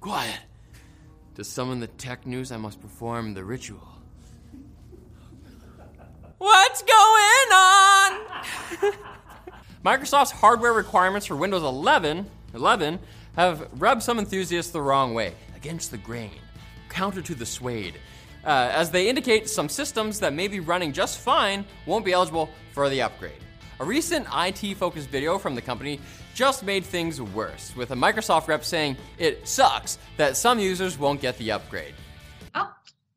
Quiet. To summon the tech news, I must perform the ritual. What's going on? Microsoft's hardware requirements for Windows 11, 11 have rubbed some enthusiasts the wrong way, against the grain, counter to the suede, uh, as they indicate some systems that may be running just fine won't be eligible for the upgrade. A recent IT focused video from the company just made things worse, with a Microsoft rep saying it sucks that some users won't get the upgrade. Oh,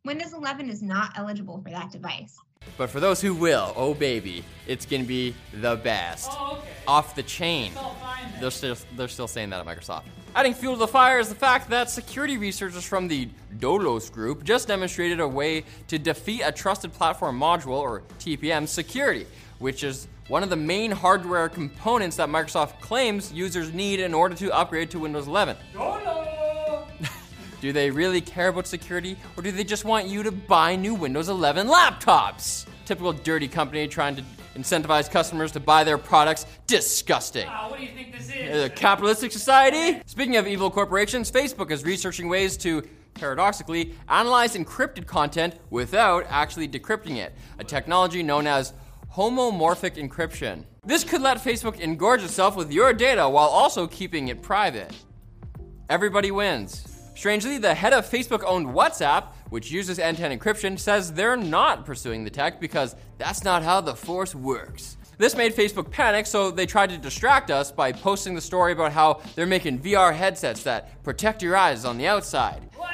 Windows 11 is not eligible for that device. But for those who will, oh baby, it's gonna be the best. Oh, okay. Off the chain. It's fine. They're still, they're still saying that at Microsoft. Adding fuel to the fire is the fact that security researchers from the Dolos group just demonstrated a way to defeat a trusted platform module, or TPM, security, which is one of the main hardware components that Microsoft claims users need in order to upgrade to Windows 11. Do they really care about security, or do they just want you to buy new Windows 11 laptops? Typical dirty company trying to incentivize customers to buy their products. Disgusting. Ah, what do you think this is? A capitalistic society? Speaking of evil corporations, Facebook is researching ways to, paradoxically, analyze encrypted content without actually decrypting it, a technology known as homomorphic encryption. This could let Facebook engorge itself with your data while also keeping it private. Everybody wins. Strangely, the head of Facebook owned WhatsApp, which uses end to end encryption, says they're not pursuing the tech because that's not how the force works. This made Facebook panic, so they tried to distract us by posting the story about how they're making VR headsets that protect your eyes on the outside. What?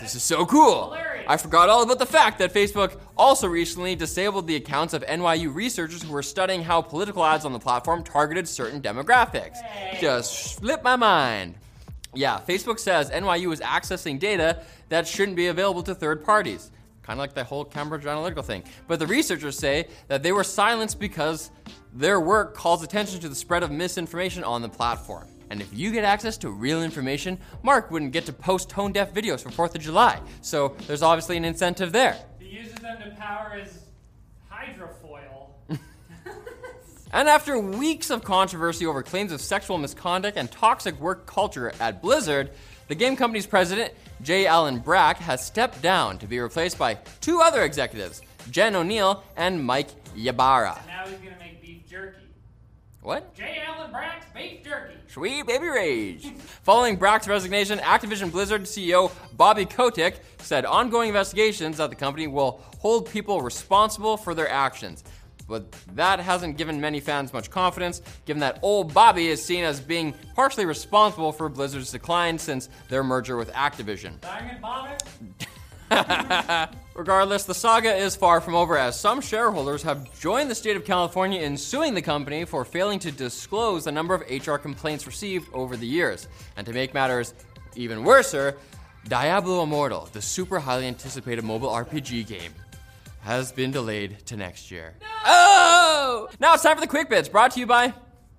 This is so cool. Hilarious. I forgot all about the fact that Facebook also recently disabled the accounts of NYU researchers who were studying how political ads on the platform targeted certain demographics. Just slipped my mind. Yeah, Facebook says NYU is accessing data that shouldn't be available to third parties. Kind of like the whole Cambridge Analytica thing. But the researchers say that they were silenced because their work calls attention to the spread of misinformation on the platform. And if you get access to real information, Mark wouldn't get to post tone deaf videos for 4th of July. So there's obviously an incentive there. He uses them to power his hydrofoil. And after weeks of controversy over claims of sexual misconduct and toxic work culture at Blizzard, the game company's president, J. Allen Brack, has stepped down to be replaced by two other executives, Jen Oneal and Mike Ybarra. now he's gonna make beef jerky. What? J. Allen beef jerky. Sweet baby rage. Following Brack's resignation, Activision Blizzard CEO Bobby Kotick said ongoing investigations at the company will hold people responsible for their actions. But that hasn't given many fans much confidence, given that old Bobby is seen as being partially responsible for Blizzard's decline since their merger with Activision. And vomit. Regardless, the saga is far from over as some shareholders have joined the state of California in suing the company for failing to disclose the number of HR complaints received over the years. And to make matters even worser, Diablo Immortal, the super highly anticipated mobile RPG game, has been delayed to next year. Oh! Now it's time for the quick bits, brought to you by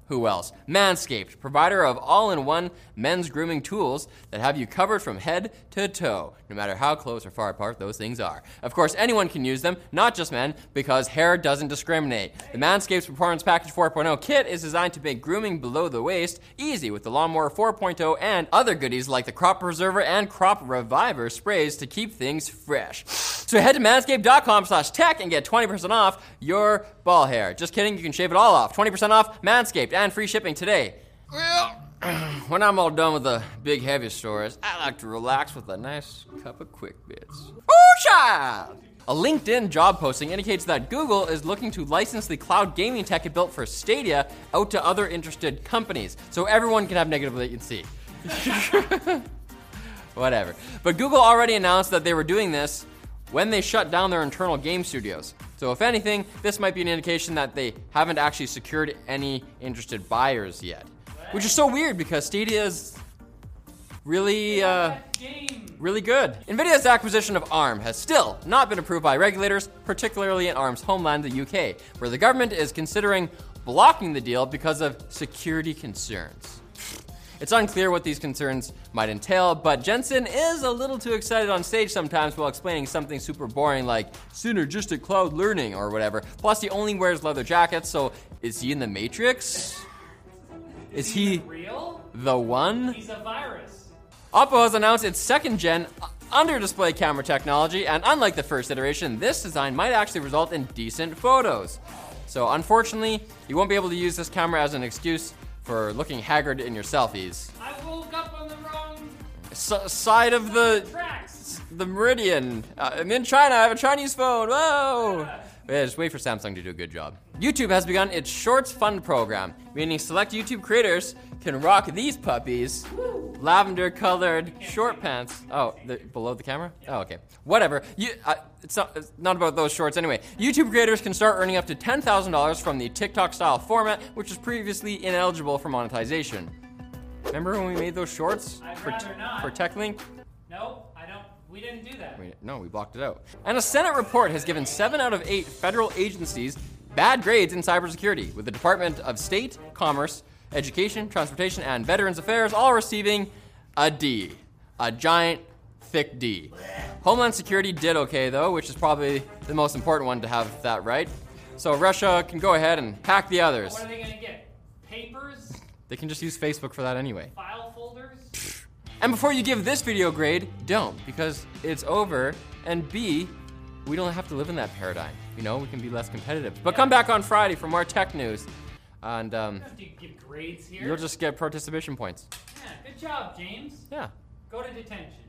who else? Manscaped, provider of all in one men's grooming tools that have you covered from head to toe, no matter how close or far apart those things are. Of course, anyone can use them, not just men, because hair doesn't discriminate. The Manscaped Performance Package 4.0 kit is designed to make grooming below the waist easy with the Lawnmower 4.0 and other goodies like the Crop Preserver and Crop Reviver sprays to keep things fresh. So head to manscaped.com slash tech and get 20% off your ball hair. Just kidding, you can shave it all off. 20% off Manscaped and free shipping today. Well, when I'm all done with the big heavy stories, I like to relax with a nice cup of quick bits. Oh, child! A LinkedIn job posting indicates that Google is looking to license the cloud gaming tech it built for Stadia out to other interested companies, so everyone can have negative latency. Whatever. But Google already announced that they were doing this when they shut down their internal game studios. So, if anything, this might be an indication that they haven't actually secured any interested buyers yet. Which is so weird because Stadia is really, uh, really good. NVIDIA's acquisition of ARM has still not been approved by regulators, particularly in ARM's homeland, the UK, where the government is considering blocking the deal because of security concerns. It's unclear what these concerns might entail, but Jensen is a little too excited on stage sometimes while explaining something super boring like synergistic cloud learning or whatever. Plus, he only wears leather jackets, so is he in the Matrix? Is he Real? the one? He's a virus. Oppo has announced its second gen uh, under display camera technology, and unlike the first iteration, this design might actually result in decent photos. So, unfortunately, you won't be able to use this camera as an excuse for looking haggard in your selfies. I woke up on the wrong S- side of the tracks. the meridian. Uh, I'm in China. I have a Chinese phone. Whoa! Yeah, just wait for Samsung to do a good job. YouTube has begun its Shorts Fund program, meaning select YouTube creators can rock these puppies. Lavender colored short pants. Oh, the, below the camera? Oh, okay. Whatever. You, uh, it's, not, it's not about those shorts anyway. YouTube creators can start earning up to $10,000 from the TikTok style format, which was previously ineligible for monetization. Remember when we made those shorts I'd for, not. for TechLinked? No, I don't. We didn't do that. We- no, we blocked it out. And a Senate report has given seven out of eight federal agencies bad grades in cybersecurity, with the Department of State, Commerce, Education, Transportation, and Veterans Affairs all receiving a D. A giant, thick D. Homeland Security did okay, though, which is probably the most important one to have that right. So Russia can go ahead and hack the others. What are they gonna get? Papers? They can just use Facebook for that anyway. File folders? And before you give this video a grade, don't, because it's over. And B, we don't have to live in that paradigm. You know, we can be less competitive. But come back on Friday for more tech news. And um, you give grades here? you'll just get participation points. Yeah, good job, James. Yeah. Go to detention.